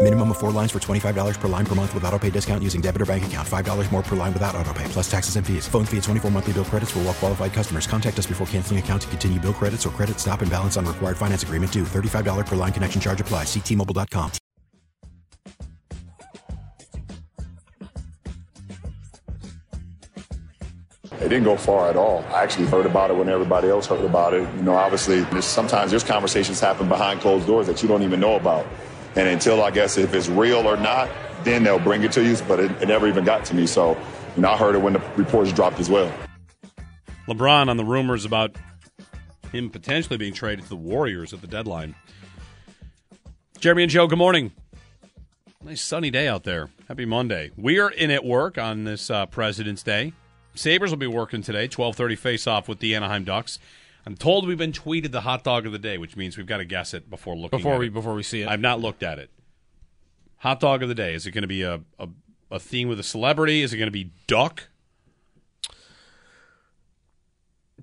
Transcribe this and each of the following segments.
Minimum of four lines for $25 per line per month with auto pay discount using debit or bank account. $5 more per line without auto pay, plus taxes and fees. Phone fee at 24 monthly bill credits for all well qualified customers. Contact us before canceling account to continue bill credits or credit stop and balance on required finance agreement due. $35 per line connection charge apply. Ctmobile.com. It didn't go far at all. I actually heard about it when everybody else heard about it. You know, obviously, there's, sometimes there's conversations happen behind closed doors that you don't even know about. And until I guess if it's real or not, then they'll bring it to you. But it, it never even got to me. So, you know, I heard it when the reports dropped as well. LeBron on the rumors about him potentially being traded to the Warriors at the deadline. Jeremy and Joe, good morning. Nice sunny day out there. Happy Monday. We are in at work on this uh, President's Day. Sabres will be working today, 1230 face-off with the Anaheim Ducks. I'm told we've been tweeted the hot dog of the day, which means we've got to guess it before looking before at we it. before we see it. I've not looked at it. Hot dog of the day. Is it going to be a, a, a theme with a celebrity? Is it going to be duck?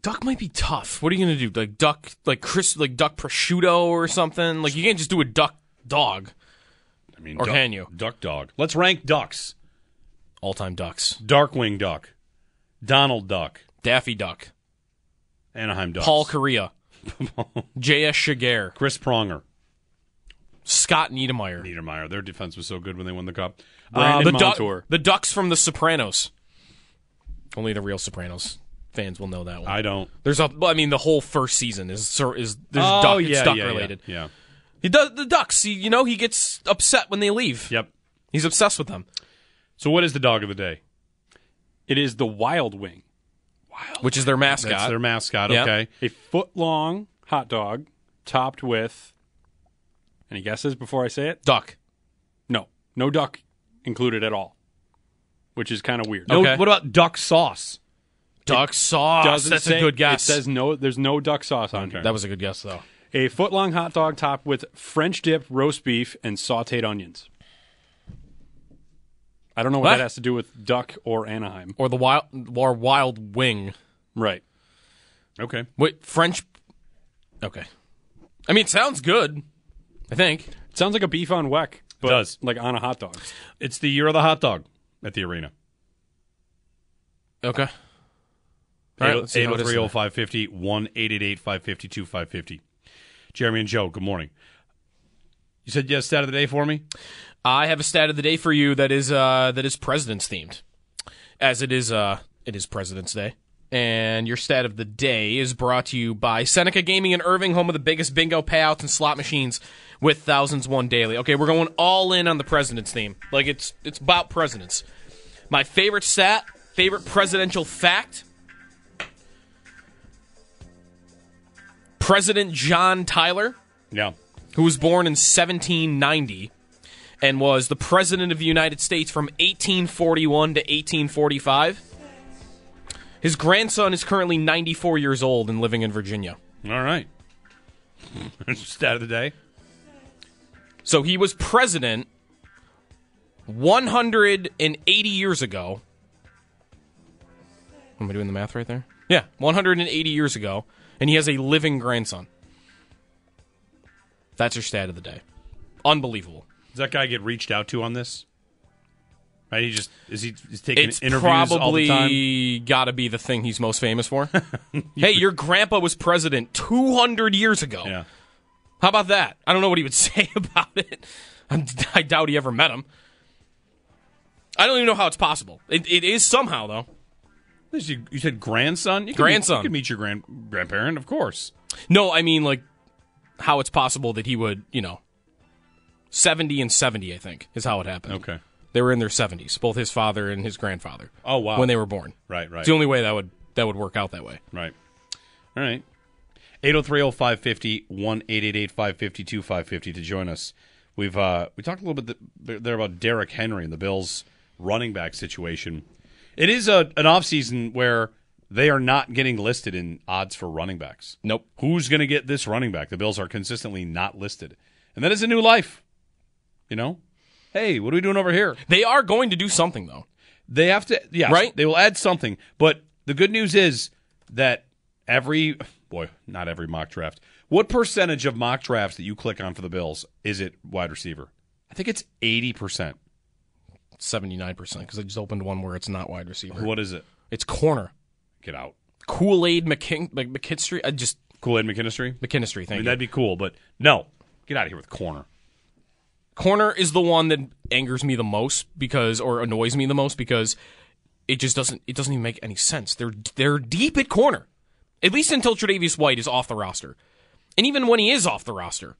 duck might be tough. What are you gonna do? Like duck, like Chris, like duck prosciutto or something? Like you can't just do a duck dog. I mean, Or duck, can you? Duck dog. Let's rank ducks. All time ducks. Darkwing Duck, Donald Duck, Daffy Duck, Anaheim Ducks, Paul Kariya, J.S. Giguere, Chris Pronger, Scott Niedermayer, Niedermayer. Their defense was so good when they won the cup. Uh, the, Montour. the Ducks from The Sopranos. Only the real Sopranos fans will know that one. I don't. There's a. I mean, the whole first season is is there's oh, duck, yeah, it's duck yeah, related. Yeah. yeah. He does the Ducks. He, you know, he gets upset when they leave. Yep. He's obsessed with them, So, what is the dog of the day? It is the Wild Wing, which is their mascot. That's their mascot. Yep. Okay. a foot long hot dog topped with. Any guesses before I say it? duck. No, no duck included at all, which is kind of weird. No, Okay. what about duck sauce? Duck sauce. That's say- a good guess. It says no. There's no duck sauce on here. that was a good guess, though. A foot long hot dog topped with French dip, roast beef, and sautéed onions. I don't know what, What? that has to do with duck or Anaheim. Or the wild or wild wing. Right. Okay. Wait, French. Okay. I mean, it sounds good. I think. It sounds like a beef on weck, but Does. like on a hot dog. It's the year of the hot dog at the arena. Okay. All right, let's see how it is 803 550 1 552 550. Jeremy and Joe, good morning. You said yes, stat of the day for me? I have a stat of the day for you that is uh, that is President's themed, as it is uh, it is President's Day. And your stat of the day is brought to you by Seneca Gaming in Irving, home of the biggest bingo payouts and slot machines with thousands won daily. Okay, we're going all in on the president's theme. Like it's it's about presidents. My favorite stat, favorite presidential fact. President John Tyler, Yeah. who was born in 1790 and was the president of the United States from 1841 to 1845. His grandson is currently 94 years old and living in Virginia. All right. stat of the day? So he was president 180 years ago. Am I doing the math right there? Yeah, 180 years ago. And he has a living grandson. That's your stat of the day. Unbelievable. Does that guy get reached out to on this? Right? He just is he he's taking It's interviews all the time. probably got to be the thing he's most famous for. hey, your grandpa was president 200 years ago. Yeah. How about that? I don't know what he would say about it. I'm, I doubt he ever met him. I don't even know how it's possible. It, it is somehow, though. You, you said grandson? You could Grandson. Meet, you could meet your grand grandparent, of course. No, I mean, like, how it's possible that he would, you know, 70 and 70, I think, is how it happened. Okay. They were in their 70s, both his father and his grandfather. Oh, wow. When they were born. Right, right. It's the only way that would that would work out that way. Right. All right. 803-0550, 1-888-552-550 to join us. We've uh, we talked a little bit there about Derrick Henry and the Bills running back situation. It is a an offseason where they are not getting listed in odds for running backs. Nope. Who's going to get this running back? The Bills are consistently not listed. And that is a new life. You know? Hey, what are we doing over here? They are going to do something, though. They have to, yeah, Right? They will add something, but the good news is that every boy, not every mock draft. What percentage of mock drafts that you click on for the Bills is it wide receiver? I think it's eighty percent. 79% because I just opened one where it's not wide receiver. What is it? It's corner. Get out. Kool Aid McKin- McKinstry. I just Kool Aid McKinstry. McKinstry. I mean, you. that'd be cool, but no, get out of here with corner. Corner is the one that angers me the most because, or annoys me the most because it just doesn't. It doesn't even make any sense. They're they're deep at corner, at least until Tre'Davious White is off the roster, and even when he is off the roster,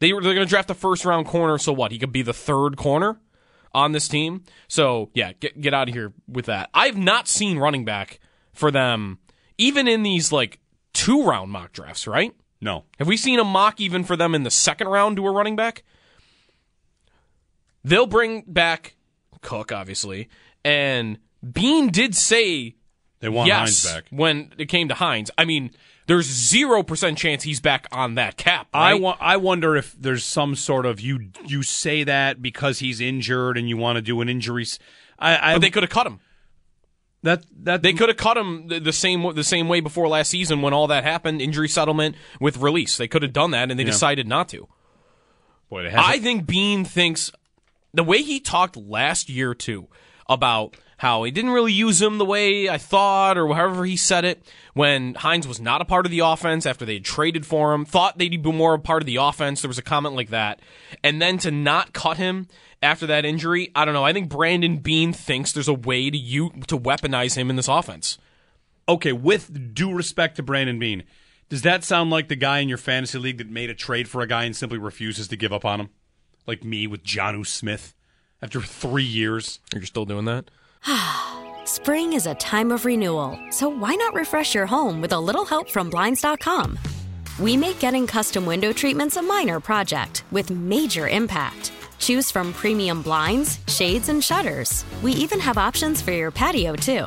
they were they're going to draft a first round corner. So what? He could be the third corner on this team. So yeah, get get out of here with that. I've not seen running back for them, even in these like two round mock drafts. Right? No, Have we seen a mock even for them in the second round to a running back? They'll bring back Cook, obviously, and Beane did say they want yes Hines back. when it came to Hines. I mean, there's zero percent chance he's back on that cap. I right? wa- I wonder if there's some sort of you you say that because he's injured and you want to do an injury. s- I, I but they could have cut him. that that They could have cut him the, same the same way before last season when all that happened, injury settlement with release. They could have done that, and they decided not to. boy, I think Beane thinks the way he talked last year too about how he didn't really use him the way I thought or however he said it when Hines was not a part of the offense after they had traded for him, thought they'd be more a part of the offense. There was a comment like that. And then to not cut him after that injury, I don't know. I think Brandon Beane thinks there's a way to you to weaponize him in this offense. okay, with due respect to Brandon Beane, does that sound like the guy in your fantasy league that made a trade for a guy and simply refuses to give up on him? Like me with Jonnu Smith after three years? You're still doing that? Spring is a time of renewal, so why not refresh your home with a little help from Blinds.com? We make getting custom window treatments a minor project with major impact. Choose from premium blinds, shades, and shutters. We even have options for your patio, too.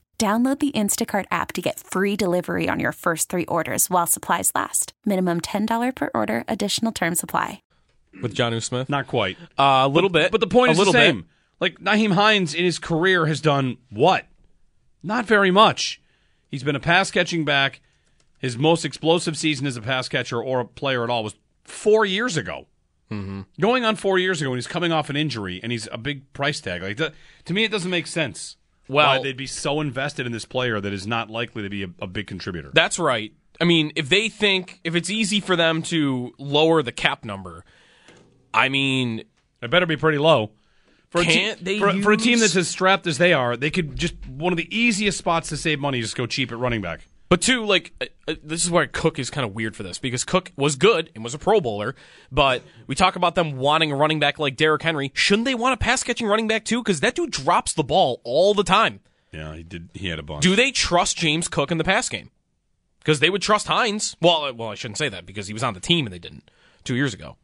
Download the Instacart app to get free delivery on your first three orders while supplies last. Minimum $10 per order, additional term supply. With Jonnu Smith? Not quite. Uh, a little bit. But the point a is the same. Bit. Like Nyheim Hines in his career has done what? Not very much. He's been a pass catching back. His most explosive season as a pass catcher or a player at all was four years ago. Mm-hmm. Going on four years ago, and he's coming off an injury, and he's a big price tag. Like that, to me, it doesn't make sense. Well, why they'd be so invested in this player that is not likely to be a, a big contributor. That's right. I mean, if they think if it's easy for them to lower the cap number, I mean, it better be pretty low. For Can't a te- they for, for a team that's as strapped as they are, they could just one of the easiest spots to save money is just go cheap at running back. But two, like uh, uh, this is why Cook is kind of weird for this because Cook was good and was a Pro Bowler, but we talk about them wanting a running back like Derrick Henry. Shouldn't they want a pass catching running back too? Because that dude drops the ball all the time. Yeah, he did. He had a bunch. Do they trust James Cook in the pass game? Because they would trust Hines. Well, uh, well, I shouldn't say that because he was on the team and they didn't two years ago.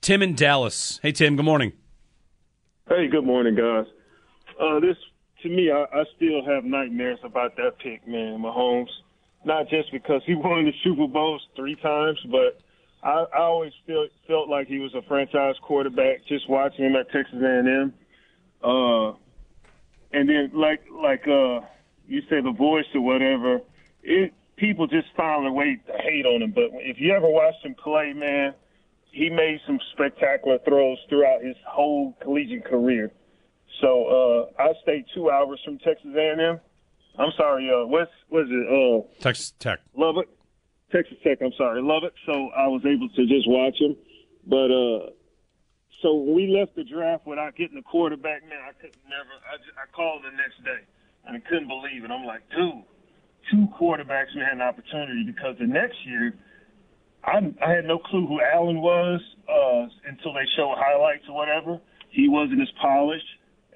Tim in Dallas. Hey Tim, good morning. Hey, good morning, guys. Uh, this to me, I, I still have nightmares about that pick, man, Mahomes. Not just because he won the Super Bowls three times, but I, I always feel, felt like he was a franchise quarterback. Just watching him at Texas A&M, uh, and then like like uh, you say, the voice or whatever. It people just found a way to hate on him. But if you ever watched him play, man, he made some spectacular throws throughout his whole collegiate career. So uh, I stayed two hours from Texas A&M. I'm sorry, uh, what's was it? Uh, Texas Tech. Lubbock, Texas Tech. I'm sorry, Lubbock. So I was able to just watch him. But uh, so we left the draft without getting a quarterback, man, I could never. I, just, I called the next day and I couldn't believe it. I'm like, dude, two quarterbacks we had an opportunity because the next year. I, I had no clue who Allen was uh, until they showed highlights or whatever. He wasn't as polished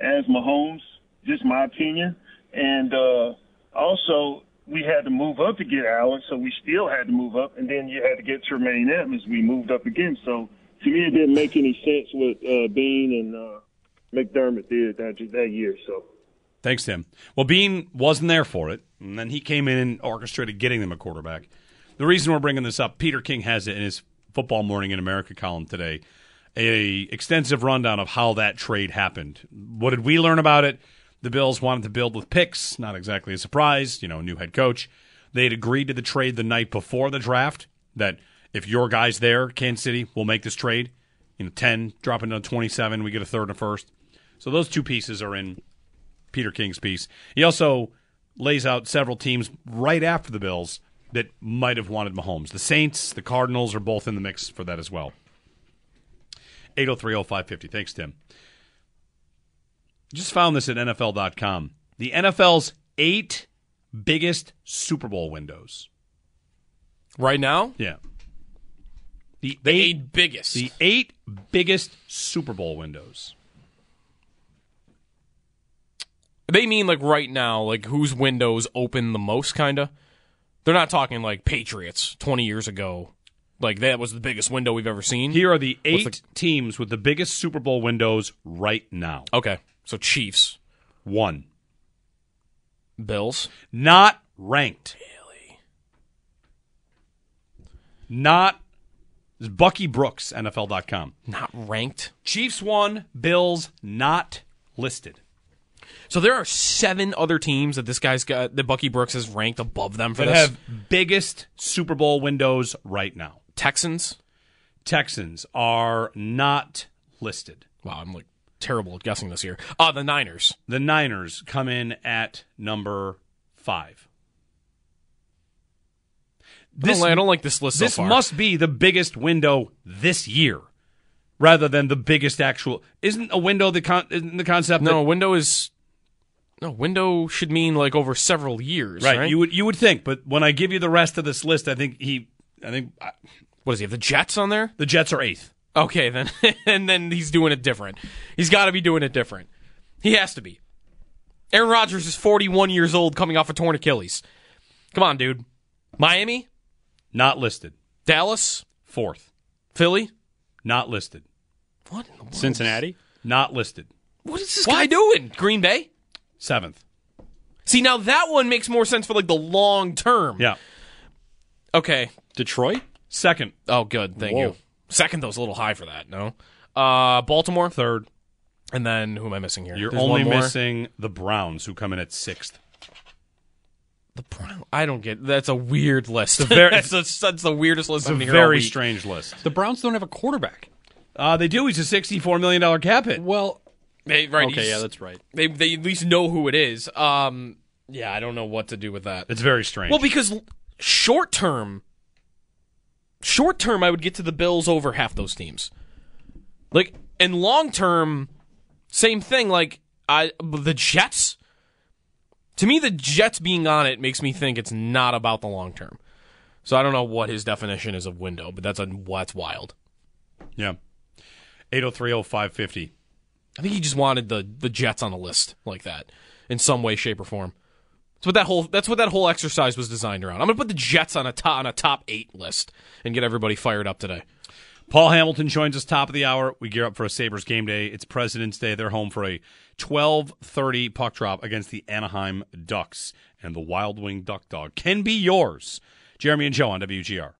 as Mahomes, just my opinion. And uh, also, we had to move up to get Allen, so we still had to move up. And then you had to get Tremaine Edmunds. We moved up again. So to me, it didn't make any sense what uh, Beane and uh, McDermott did that that year. So. Thanks, Tim. Well, Beane wasn't there for it, and then he came in and orchestrated getting them a quarterback. The reason we're bringing this up, Peter King has it in his Football Morning in America column today, a extensive rundown of how that trade happened. What did we learn about it? The Bills wanted to build with picks, not exactly a surprise, you know, new head coach. They had agreed to the trade the night before the draft that if your guy's there, Kansas City will make this trade. You know, 10, dropping to 27, we get a third and a first. So those two pieces are in Peter King's piece. He also lays out several teams right after the Bills that might have wanted Mahomes. The Saints, the Cardinals are both in the mix for that as well. 8030550. Thanks, Tim. Just found this at NFL.com. The NFL's eight biggest Super Bowl windows. Right now? Yeah. The, The eight biggest. The eight biggest Super Bowl windows. They mean like right now, like whose windows open the most, kind of. They're not talking like Patriots twenty years ago. Like that was the biggest window we've ever seen. Here are the eight teams with the biggest Super Bowl windows right now. Okay, so Chiefs, One. Bills, Not ranked. Really? Not. Bucky Brooks, NFL.com. not ranked. Chiefs one, Bills not listed. So there are seven other teams that this guy's got that Bucky Brooks has ranked above them for That this. have biggest Super Bowl windows right now. Texans. Texans are not listed. Wow, I'm like terrible at guessing this year. Uh the Niners. The Niners come in at number five. I don't, I don't like this list this so far. must be the biggest window this year, rather than the biggest actual. Isn't a window the con, isn't the concept? no that window is No, window should mean like over several years, right? Right. You would you would think, but when I give you the rest of this list, I think he, I think what does he have? The Jets on there? the Jets are eighth. Okay, then and then he's doing it different. He's got to be doing it different. He has to be. Aaron Rodgers is 41 years old, coming off a torn Achilles. Come on, dude. Miami, Not listed. Dallas, Fourth. Philly. Not listed. What? in the world? Cincinnati. Not listed. What is this guy doing? Green Bay. Seventh. See, now that one makes more sense for like the long term. Yeah. Okay. Detroit. Second. Oh, good. Thank Whoa. you. Second, though, is a little high for that. No. Uh, Baltimore. Third. And then who am I missing here? You're There's only missing the Browns, who come in at sixth. the Brown. I don't get. That's a weird list. very- that's, a, that's the weirdest list. It's a I'm hearing all very strange list. The Browns don't have a quarterback. Uh, they do. He's a sixty-four million dollar cap hit. Well, They, right. okay, yeah, that's right. They they at least know who it is. Um. Yeah, I don't know what to do with that. It's very strange. Well, because short term, short term, I would get to the Bills over half those teams. Like, and long term, same thing. Like, I the Jets. To me, the Jets being on it makes me think it's not about the long term. So I don't know what his definition is of window, but that's a that's wild. yeah. Eight zero three zero five fifty. I think he just wanted the the Jets on the list like that in some way, shape, or form. That's what that whole that's what that whole exercise was designed around. I'm gonna put the Jets on a top on a top eight list and get everybody fired up today. Paul Hamilton joins us top of the hour. We gear up for a Sabres game day. It's President's Day. They're home for a 12:30 puck drop against the Anaheim Ducks, and the Wild Wing Duck Dog can be yours. Jeremy and Joe on WGR.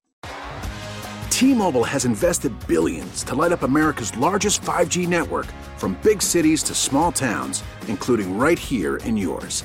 T-Mobile has invested billions to light up America's largest 5G network from big cities to small towns, including right here in yours.